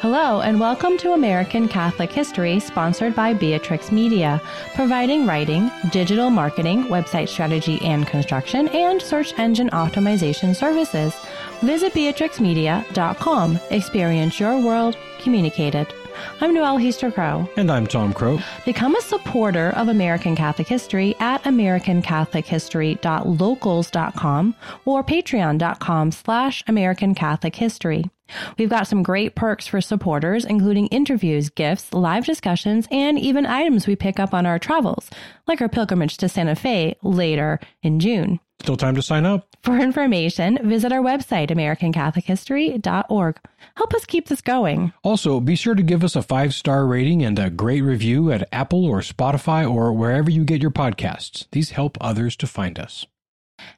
Hello, and welcome to American Catholic History, sponsored by Beatrix Media, providing writing, digital marketing, website strategy and construction, and search engine optimization services. Visit beatrixmedia.com. Experience your world communicated. I'm Noelle Heaster Crow. And I'm Tom Crow. Become a supporter of American Catholic History at americancatholichistory.locals.com or patreon.com slash American Catholic History. We've got some great perks for supporters, including interviews, gifts, live discussions, and even items we pick up on our travels, like our pilgrimage to Santa Fe later in June. Still time to sign up. For information, visit our website, AmericanCatholicHistory.org. Help us keep this going. Also, be sure to give us a five star rating and a great review at Apple or Spotify or wherever you get your podcasts. These help others to find us.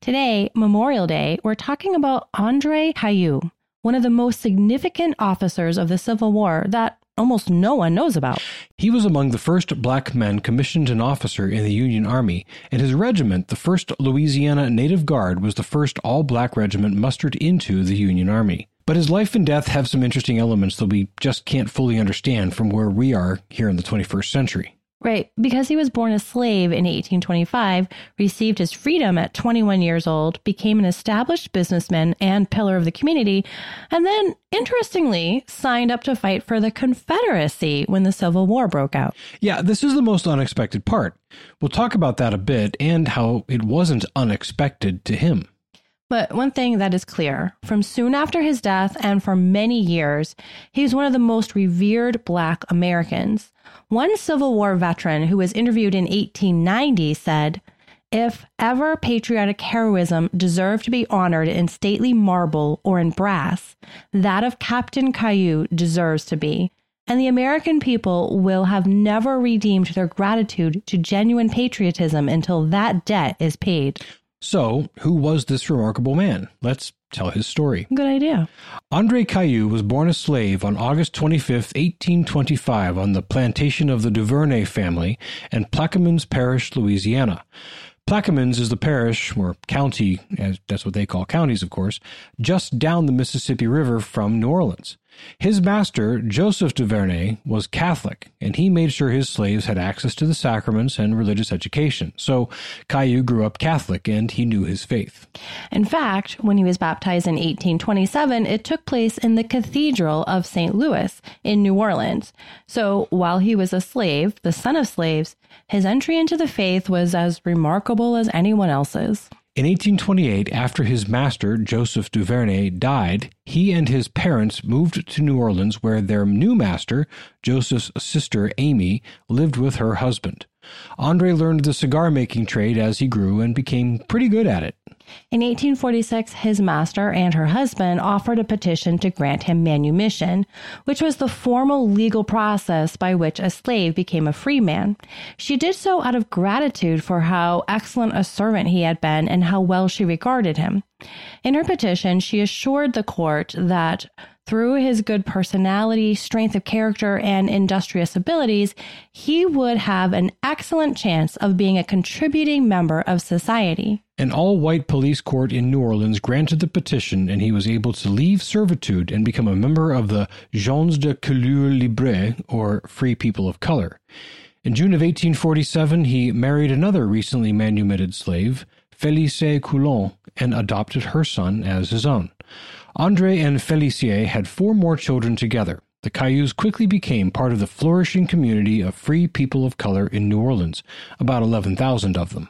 Today, Memorial Day, we're talking about Andre Cailloux, one of the most significant officers of the Civil War that almost no one knows about. He was among the first black men commissioned an officer in the Union Army, and his regiment, the 1st Louisiana Native Guard, was the first all black regiment mustered into the Union Army. But his life and death have some interesting elements that we just can't fully understand from where we are here in the 21st century. Right, because he was born a slave in 1825, received his freedom at 21 years old, became an established businessman and pillar of the community, and then, interestingly, signed up to fight for the Confederacy when the Civil War broke out. Yeah, this is the most unexpected part. We'll talk about that a bit and how it wasn't unexpected to him. But one thing that is clear from soon after his death and for many years, he was one of the most revered Black Americans. One Civil War veteran who was interviewed in 1890 said, If ever patriotic heroism deserved to be honored in stately marble or in brass, that of Captain Cailloux deserves to be. And the American people will have never redeemed their gratitude to genuine patriotism until that debt is paid. So, who was this remarkable man? Let's tell his story. Good idea. Andre Cailloux was born a slave on August 25, 1825, on the plantation of the Duvernay family in Plaquemines Parish, Louisiana. Plaquemines is the parish, or county, as that's what they call counties, of course, just down the Mississippi River from New Orleans. His master, Joseph Duvernay, was Catholic, and he made sure his slaves had access to the sacraments and religious education. So Cailloux grew up Catholic, and he knew his faith. In fact, when he was baptized in 1827, it took place in the Cathedral of St. Louis in New Orleans. So while he was a slave, the son of slaves, his entry into the faith was as remarkable as anyone else's. In 1828, after his master, Joseph Duvernay, died, he and his parents moved to New Orleans, where their new master, Joseph's sister, Amy, lived with her husband. Andre learned the cigar making trade as he grew and became pretty good at it. In 1846, his master and her husband offered a petition to grant him manumission, which was the formal legal process by which a slave became a free man. She did so out of gratitude for how excellent a servant he had been and how well she regarded him. In her petition, she assured the court that through his good personality, strength of character, and industrious abilities, he would have an excellent chance of being a contributing member of society. An all white police court in New Orleans granted the petition, and he was able to leave servitude and become a member of the Gens de Couleur Libre, or Free People of Color. In June of 1847, he married another recently manumitted slave, Felicie Coulon, and adopted her son as his own. Andre and Felicie had four more children together. The Cailloux quickly became part of the flourishing community of free people of color in New Orleans, about 11,000 of them.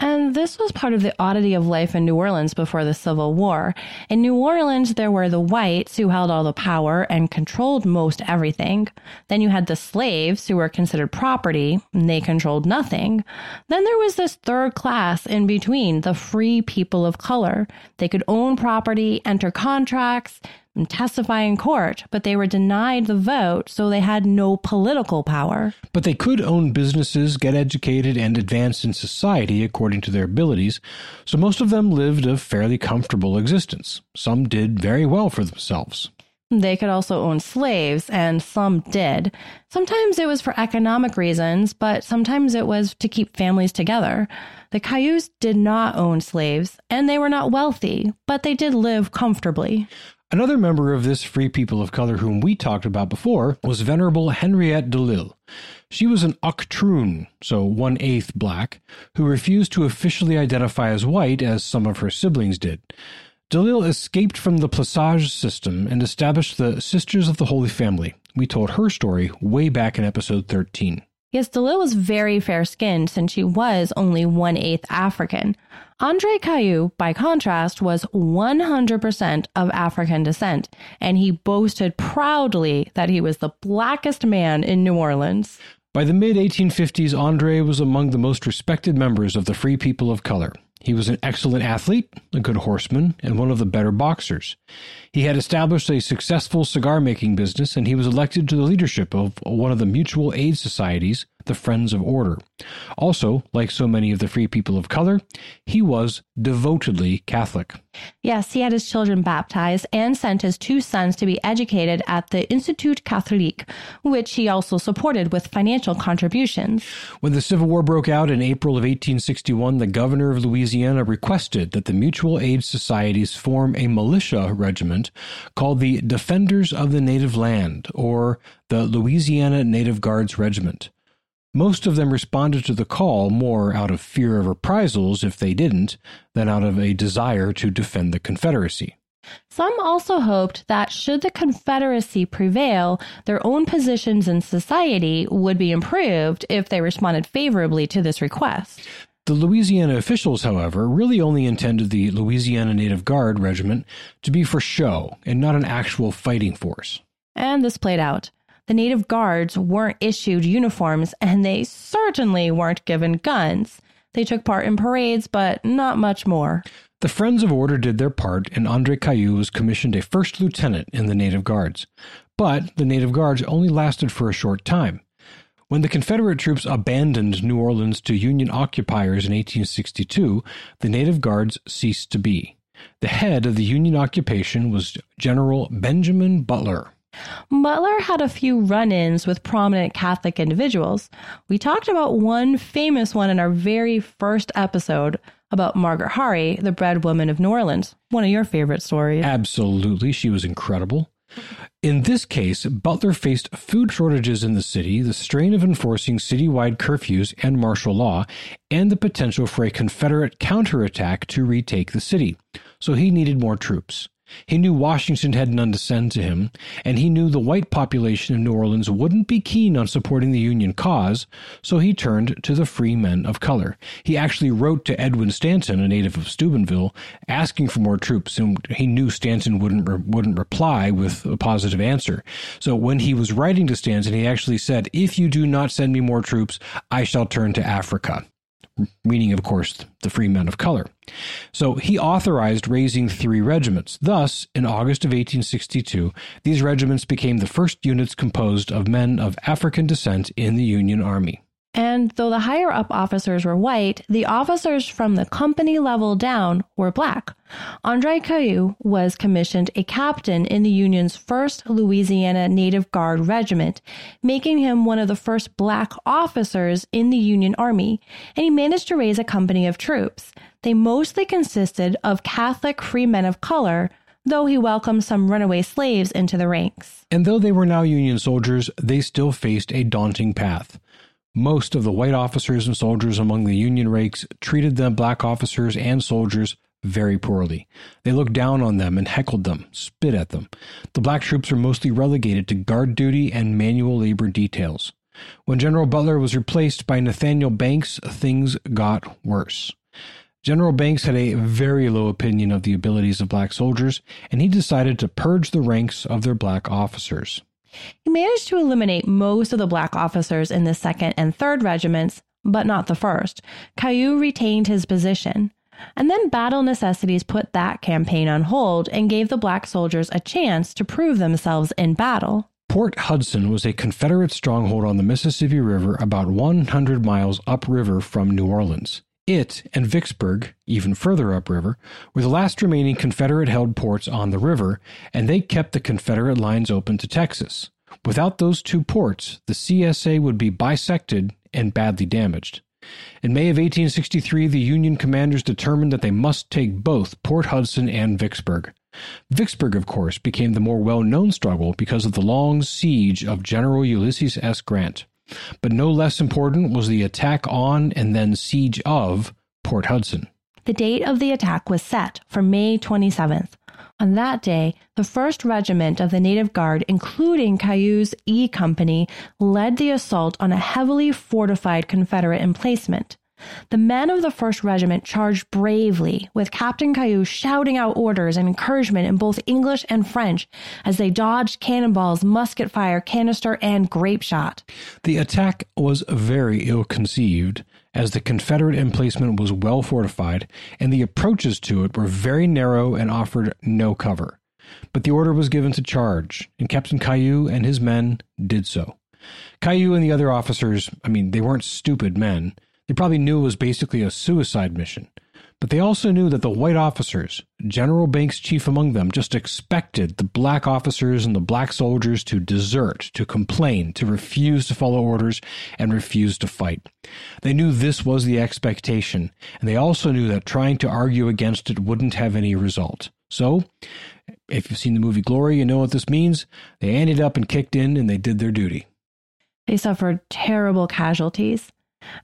And this was part of the oddity of life in New Orleans before the Civil War. In New Orleans, there were the whites who held all the power and controlled most everything. Then you had the slaves who were considered property, and they controlled nothing. Then there was this third class in between, the free people of color. They could own property, enter contracts, testify in court, but they were denied the vote, so they had no political power. But they could own businesses, get educated, and advance in society according to their abilities, so most of them lived a fairly comfortable existence. Some did very well for themselves. They could also own slaves, and some did. Sometimes it was for economic reasons, but sometimes it was to keep families together. The Cailloux did not own slaves, and they were not wealthy, but they did live comfortably. Another member of this Free People of Color whom we talked about before was Venerable Henriette de Lille. She was an octroon, so one eighth black, who refused to officially identify as white as some of her siblings did. De Lille escaped from the Plaçage system and established the Sisters of the Holy Family. We told her story way back in episode 13. Yes, de Lille was very fair skinned since she was only one eighth African. Andre Cailloux, by contrast, was 100% of African descent, and he boasted proudly that he was the blackest man in New Orleans. By the mid 1850s, Andre was among the most respected members of the Free People of Color. He was an excellent athlete, a good horseman, and one of the better boxers. He had established a successful cigar making business, and he was elected to the leadership of one of the mutual aid societies the Friends of Order. Also, like so many of the free people of color, he was devotedly Catholic. Yes, he had his children baptized and sent his two sons to be educated at the Institut Catholique, which he also supported with financial contributions. When the Civil War broke out in April of 1861, the governor of Louisiana requested that the mutual aid societies form a militia regiment called the Defenders of the Native Land, or the Louisiana Native Guards Regiment. Most of them responded to the call more out of fear of reprisals if they didn't than out of a desire to defend the Confederacy. Some also hoped that should the Confederacy prevail, their own positions in society would be improved if they responded favorably to this request. The Louisiana officials, however, really only intended the Louisiana Native Guard Regiment to be for show and not an actual fighting force. And this played out. The Native Guards weren't issued uniforms, and they certainly weren't given guns. They took part in parades, but not much more. The Friends of Order did their part, and Andre Cailloux was commissioned a first lieutenant in the Native Guards. But the Native Guards only lasted for a short time. When the Confederate troops abandoned New Orleans to Union occupiers in 1862, the Native Guards ceased to be. The head of the Union occupation was General Benjamin Butler. Butler had a few run ins with prominent Catholic individuals. We talked about one famous one in our very first episode about Margaret Haughery, the bread woman of New Orleans. One of your favorite stories. Absolutely. She was incredible. In this case, Butler faced food shortages in the city, the strain of enforcing citywide curfews and martial law, and the potential for a Confederate counterattack to retake the city. So he needed more troops. He knew Washington had none to send to him, and he knew the white population of New Orleans wouldn't be keen on supporting the Union cause, so he turned to the free men of color. He actually wrote to Edwin Stanton, a native of Steubenville, asking for more troops, and he knew Stanton wouldn't re- wouldn't reply with a positive answer. So when he was writing to Stanton, he actually said, "If you do not send me more troops, I shall turn to Africa." Meaning, of course, the free men of color. So he authorized raising three regiments. Thus, in August of 1862, these regiments became the first units composed of men of African descent in the Union Army. And though the higher up officers were white, the officers from the company level down were black. Andre Cailloux was commissioned a captain in the Union's 1st Louisiana Native Guard Regiment, making him one of the first black officers in the Union Army, and he managed to raise a company of troops. They mostly consisted of Catholic free men of color, though he welcomed some runaway slaves into the ranks. And though they were now Union soldiers, they still faced a daunting path. Most of the white officers and soldiers among the Union ranks treated the black officers and soldiers very poorly. They looked down on them and heckled them, spit at them. The black troops were mostly relegated to guard duty and manual labor details. When General Butler was replaced by Nathaniel Banks, things got worse. General Banks had a very low opinion of the abilities of black soldiers, and he decided to purge the ranks of their black officers. He managed to eliminate most of the black officers in the 2nd and 3rd regiments, but not the 1st. Cailloux retained his position. And then battle necessities put that campaign on hold and gave the black soldiers a chance to prove themselves in battle. Port Hudson was a Confederate stronghold on the Mississippi River about 100 miles upriver from New Orleans. It and Vicksburg, even further upriver, were the last remaining Confederate held ports on the river, and they kept the Confederate lines open to Texas. Without those two ports, the CSA would be bisected and badly damaged. In May of 1863, the Union commanders determined that they must take both Port Hudson and Vicksburg. Vicksburg, of course, became the more well known struggle because of the long siege of General Ulysses S. Grant. But no less important was the attack on and then siege of Port Hudson. The date of the attack was set for May 27th. On that day, the 1st Regiment of the Native Guard, including Cailloux's E Company, led the assault on a heavily fortified Confederate emplacement. The men of the 1st Regiment charged bravely, with Captain Cailloux shouting out orders and encouragement in both English and French as they dodged cannonballs, musket fire, canister, and grape shot. The attack was very ill conceived, as the Confederate emplacement was well fortified, and the approaches to it were very narrow and offered no cover. But the order was given to charge, and Captain Cailloux and his men did so. Cailloux and the other officers, I mean, they weren't stupid men. They probably knew it was basically a suicide mission. But they also knew that the white officers, General Banks chief among them, just expected the black officers and the black soldiers to desert, to complain, to refuse to follow orders, and refuse to fight. They knew this was the expectation, and they also knew that trying to argue against it wouldn't have any result. So, if you've seen the movie Glory, you know what this means. They ended up and kicked in and they did their duty. They suffered terrible casualties.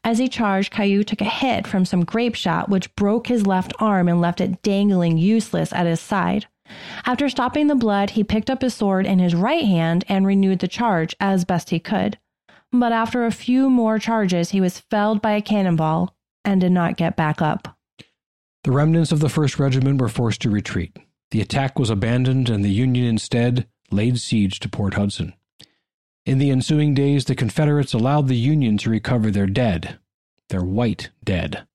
As he charged, Cailloux took a hit from some grape shot, which broke his left arm and left it dangling useless at his side. After stopping the blood, he picked up his sword in his right hand and renewed the charge as best he could. But after a few more charges, he was felled by a cannonball and did not get back up. The remnants of the 1st Regiment were forced to retreat. The attack was abandoned, and the Union instead laid siege to Port Hudson. In the ensuing days, the Confederates allowed the Union to recover their dead, their white dead.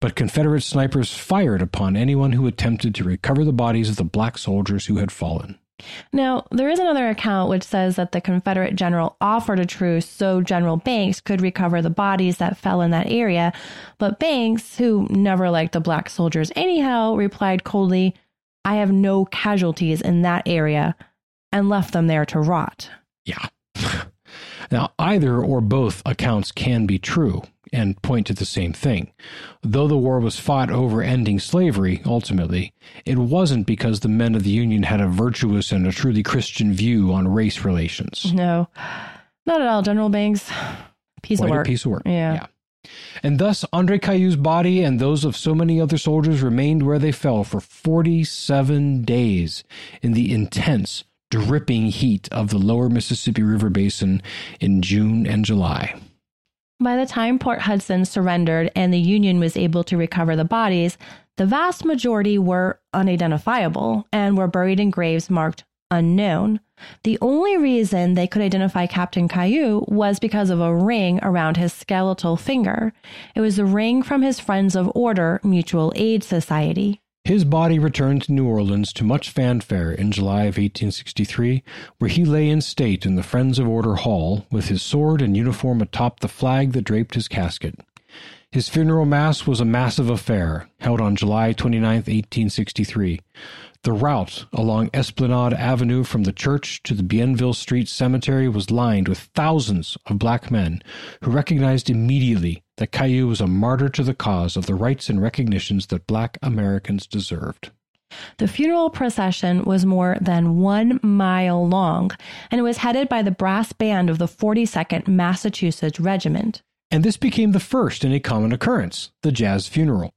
But Confederate snipers fired upon anyone who attempted to recover the bodies of the black soldiers who had fallen. Now, there is another account which says that the Confederate general offered a truce so General Banks could recover the bodies that fell in that area, but Banks, who never liked the black soldiers anyhow, replied coldly, I have no casualties in that area, and left them there to rot. Yeah. now, either or both accounts can be true and point to the same thing. Though the war was fought over ending slavery, ultimately, it wasn't because the men of the Union had a virtuous and a truly Christian view on race relations. No, not at all, General Banks. Piece Quite of work. piece of work. Yeah. yeah. And thus, Andre Cailloux's body and those of so many other soldiers remained where they fell for 47 days in the intense, dripping heat of the lower Mississippi River Basin in June and July. By the time Port Hudson surrendered and the Union was able to recover the bodies, the vast majority were unidentifiable and were buried in graves marked unknown. The only reason they could identify Captain Cailloux was because of a ring around his skeletal finger. It was the ring from his Friends of Order Mutual Aid Society. His body returned to New Orleans to much fanfare in July of 1863, where he lay in state in the Friends of Order Hall with his sword and uniform atop the flag that draped his casket. His funeral mass was a massive affair, held on July 29, 1863. The route along Esplanade Avenue from the church to the Bienville Street Cemetery was lined with thousands of black men who recognized immediately that Cailloux was a martyr to the cause of the rights and recognitions that black Americans deserved. The funeral procession was more than one mile long, and it was headed by the brass band of the 42nd Massachusetts Regiment. And this became the first in a common occurrence the jazz funeral.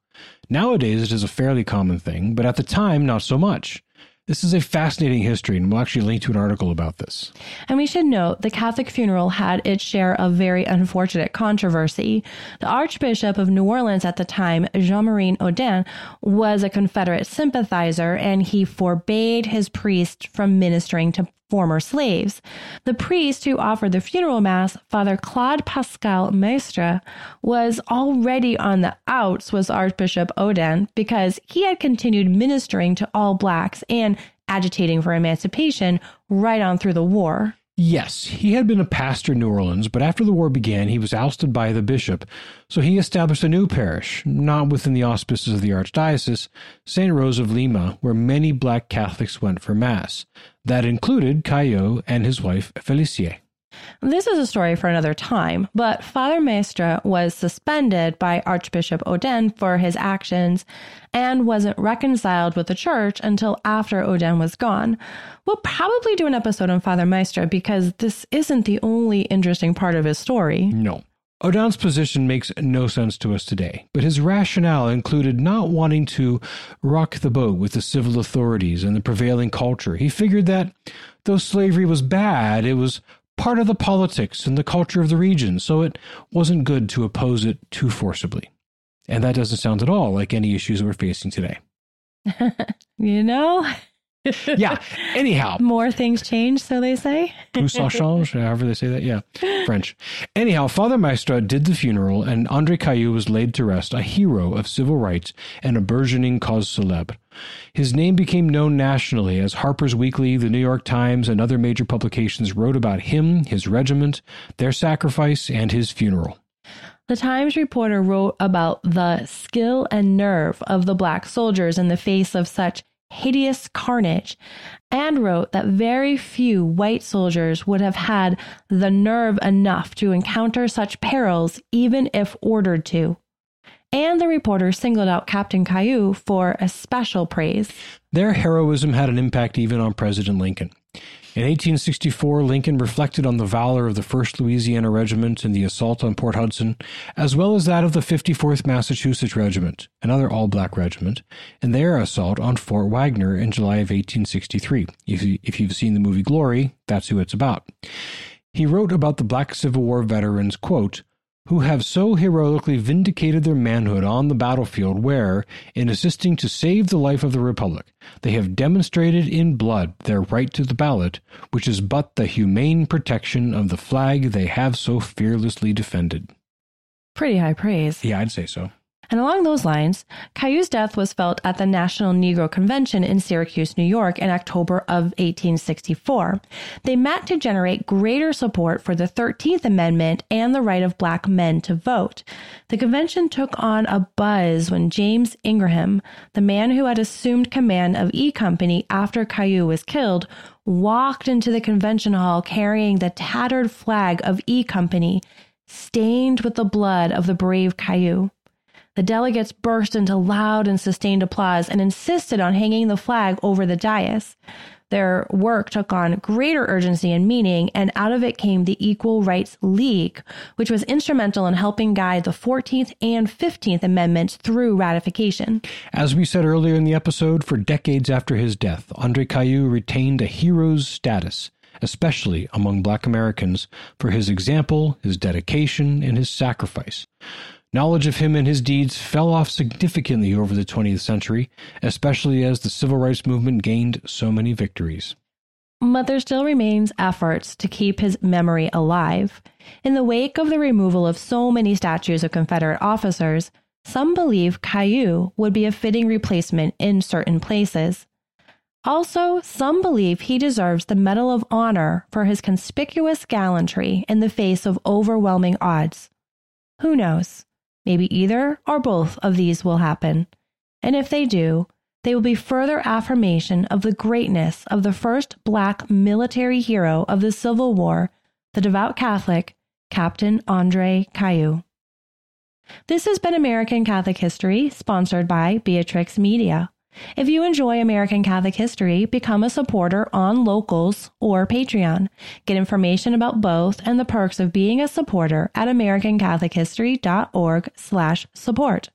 Nowadays, it is a fairly common thing, but at the time, not so much. This is a fascinating history, and we'll actually link to an article about this. And we should note the Catholic funeral had its share of very unfortunate controversy. The Archbishop of New Orleans at the time, Jean Marie Odin, was a Confederate sympathizer and he forbade his priest from ministering to former slaves. The priest who offered the funeral mass, Father Claude Pascal Maistre, was already on the outs with Archbishop Odin because he had continued ministering to all blacks and agitating for emancipation right on through the war. Yes, he had been a pastor in New Orleans, but after the war began, he was ousted by the bishop, so he established a new parish, not within the auspices of the archdiocese, St. Rose of Lima, where many black Catholics went for Mass. That included Cailloux and his wife Felicie. This is a story for another time, but Father Maistre was suspended by Archbishop Odin for his actions and wasn't reconciled with the church until after Odin was gone. We'll probably do an episode on Father Maistre because this isn't the only interesting part of his story. No. Odin's position makes no sense to us today, but his rationale included not wanting to rock the boat with the civil authorities and the prevailing culture. He figured that though slavery was bad, it was part of the politics and the culture of the region, so it wasn't good to oppose it too forcibly. And that doesn't sound at all like any issues we're facing today. you know? Yeah. Anyhow, more things change, so they say. Plus ça change, however they say that. Yeah, French. Anyhow, Father Maistre did the funeral, and Andre Cailloux was laid to rest, a hero of civil rights and a burgeoning cause célèbre. His name became known nationally as Harper's Weekly, the New York Times, and other major publications wrote about him, his regiment, their sacrifice, and his funeral. The Times reporter wrote about the skill and nerve of the black soldiers in the face of such hideous carnage and wrote that very few white soldiers would have had the nerve enough to encounter such perils even if ordered to. And the reporter singled out Captain Cailloux for especial praise. Their heroism had an impact even on President Lincoln. In 1864, Lincoln reflected on the valor of the 1st Louisiana Regiment in the assault on Port Hudson, as well as that of the 54th Massachusetts Regiment, another all black regiment, in their assault on Fort Wagner in July of 1863. If, you, if you've seen the movie Glory, that's who it's about. He wrote about the black Civil War veterans, quote, who have so heroically vindicated their manhood on the battlefield, where, in assisting to save the life of the Republic, they have demonstrated in blood their right to the ballot, which is but the humane protection of the flag they have so fearlessly defended. Pretty high praise. Yeah, I'd say so. And along those lines, Cailloux's death was felt at the National Negro Convention in Syracuse, New York in October of 1864. They met to generate greater support for the 13th Amendment and the right of black men to vote. The convention took on a buzz when James Ingraham, the man who had assumed command of E Company after Cailloux was killed, walked into the convention hall carrying the tattered flag of E Company, stained with the blood of the brave Cailloux. The delegates burst into loud and sustained applause and insisted on hanging the flag over the dais. Their work took on greater urgency and meaning, and out of it came the Equal Rights League, which was instrumental in helping guide the 14th and 15th Amendments through ratification. As we said earlier in the episode, for decades after his death, Andre Cailloux retained a hero's status, especially among black Americans, for his example, his dedication, and his sacrifice. Knowledge of him and his deeds fell off significantly over the 20th century, especially as the civil rights movement gained so many victories. But there still remains efforts to keep his memory alive. In the wake of the removal of so many statues of Confederate officers, some believe Cailloux would be a fitting replacement in certain places. Also, some believe he deserves the Medal of Honor for his conspicuous gallantry in the face of overwhelming odds. Who knows? Maybe either or both of these will happen. And if they do, they will be further affirmation of the greatness of the first black military hero of the Civil War, the devout Catholic, Captain Andre Cailloux. This has been American Catholic History, sponsored by Beatrix Media. If you enjoy American Catholic history, become a supporter on Locals or Patreon. Get information about both and the perks of being a supporter at americancatholichistory.org/support.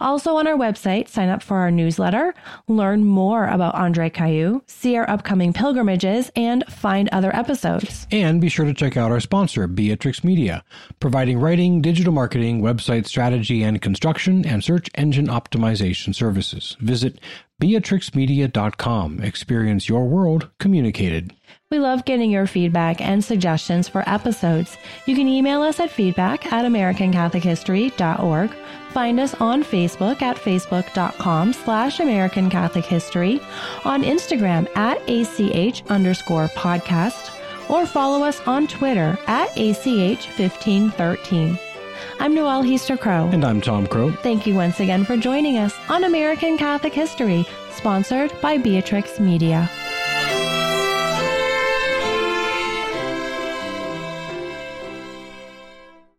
Also on our website, sign up for our newsletter, learn more about Andre Cailloux, see our upcoming pilgrimages, and find other episodes. And be sure to check out our sponsor, Beatrix Media, providing writing, digital marketing, website strategy and construction, and search engine optimization services. Visit beatrixmedia.com. Experience your world communicated. We love getting your feedback and suggestions for episodes. You can email us at feedback at americancatholichistory.org. Find us on Facebook at facebook.com slash American Catholic History, on Instagram at ACH underscore podcast, or follow us on Twitter at ACH1513. I'm Noelle Heaster Crow. And I'm Tom Crow. Thank you once again for joining us on American Catholic History, sponsored by Beatrix Media.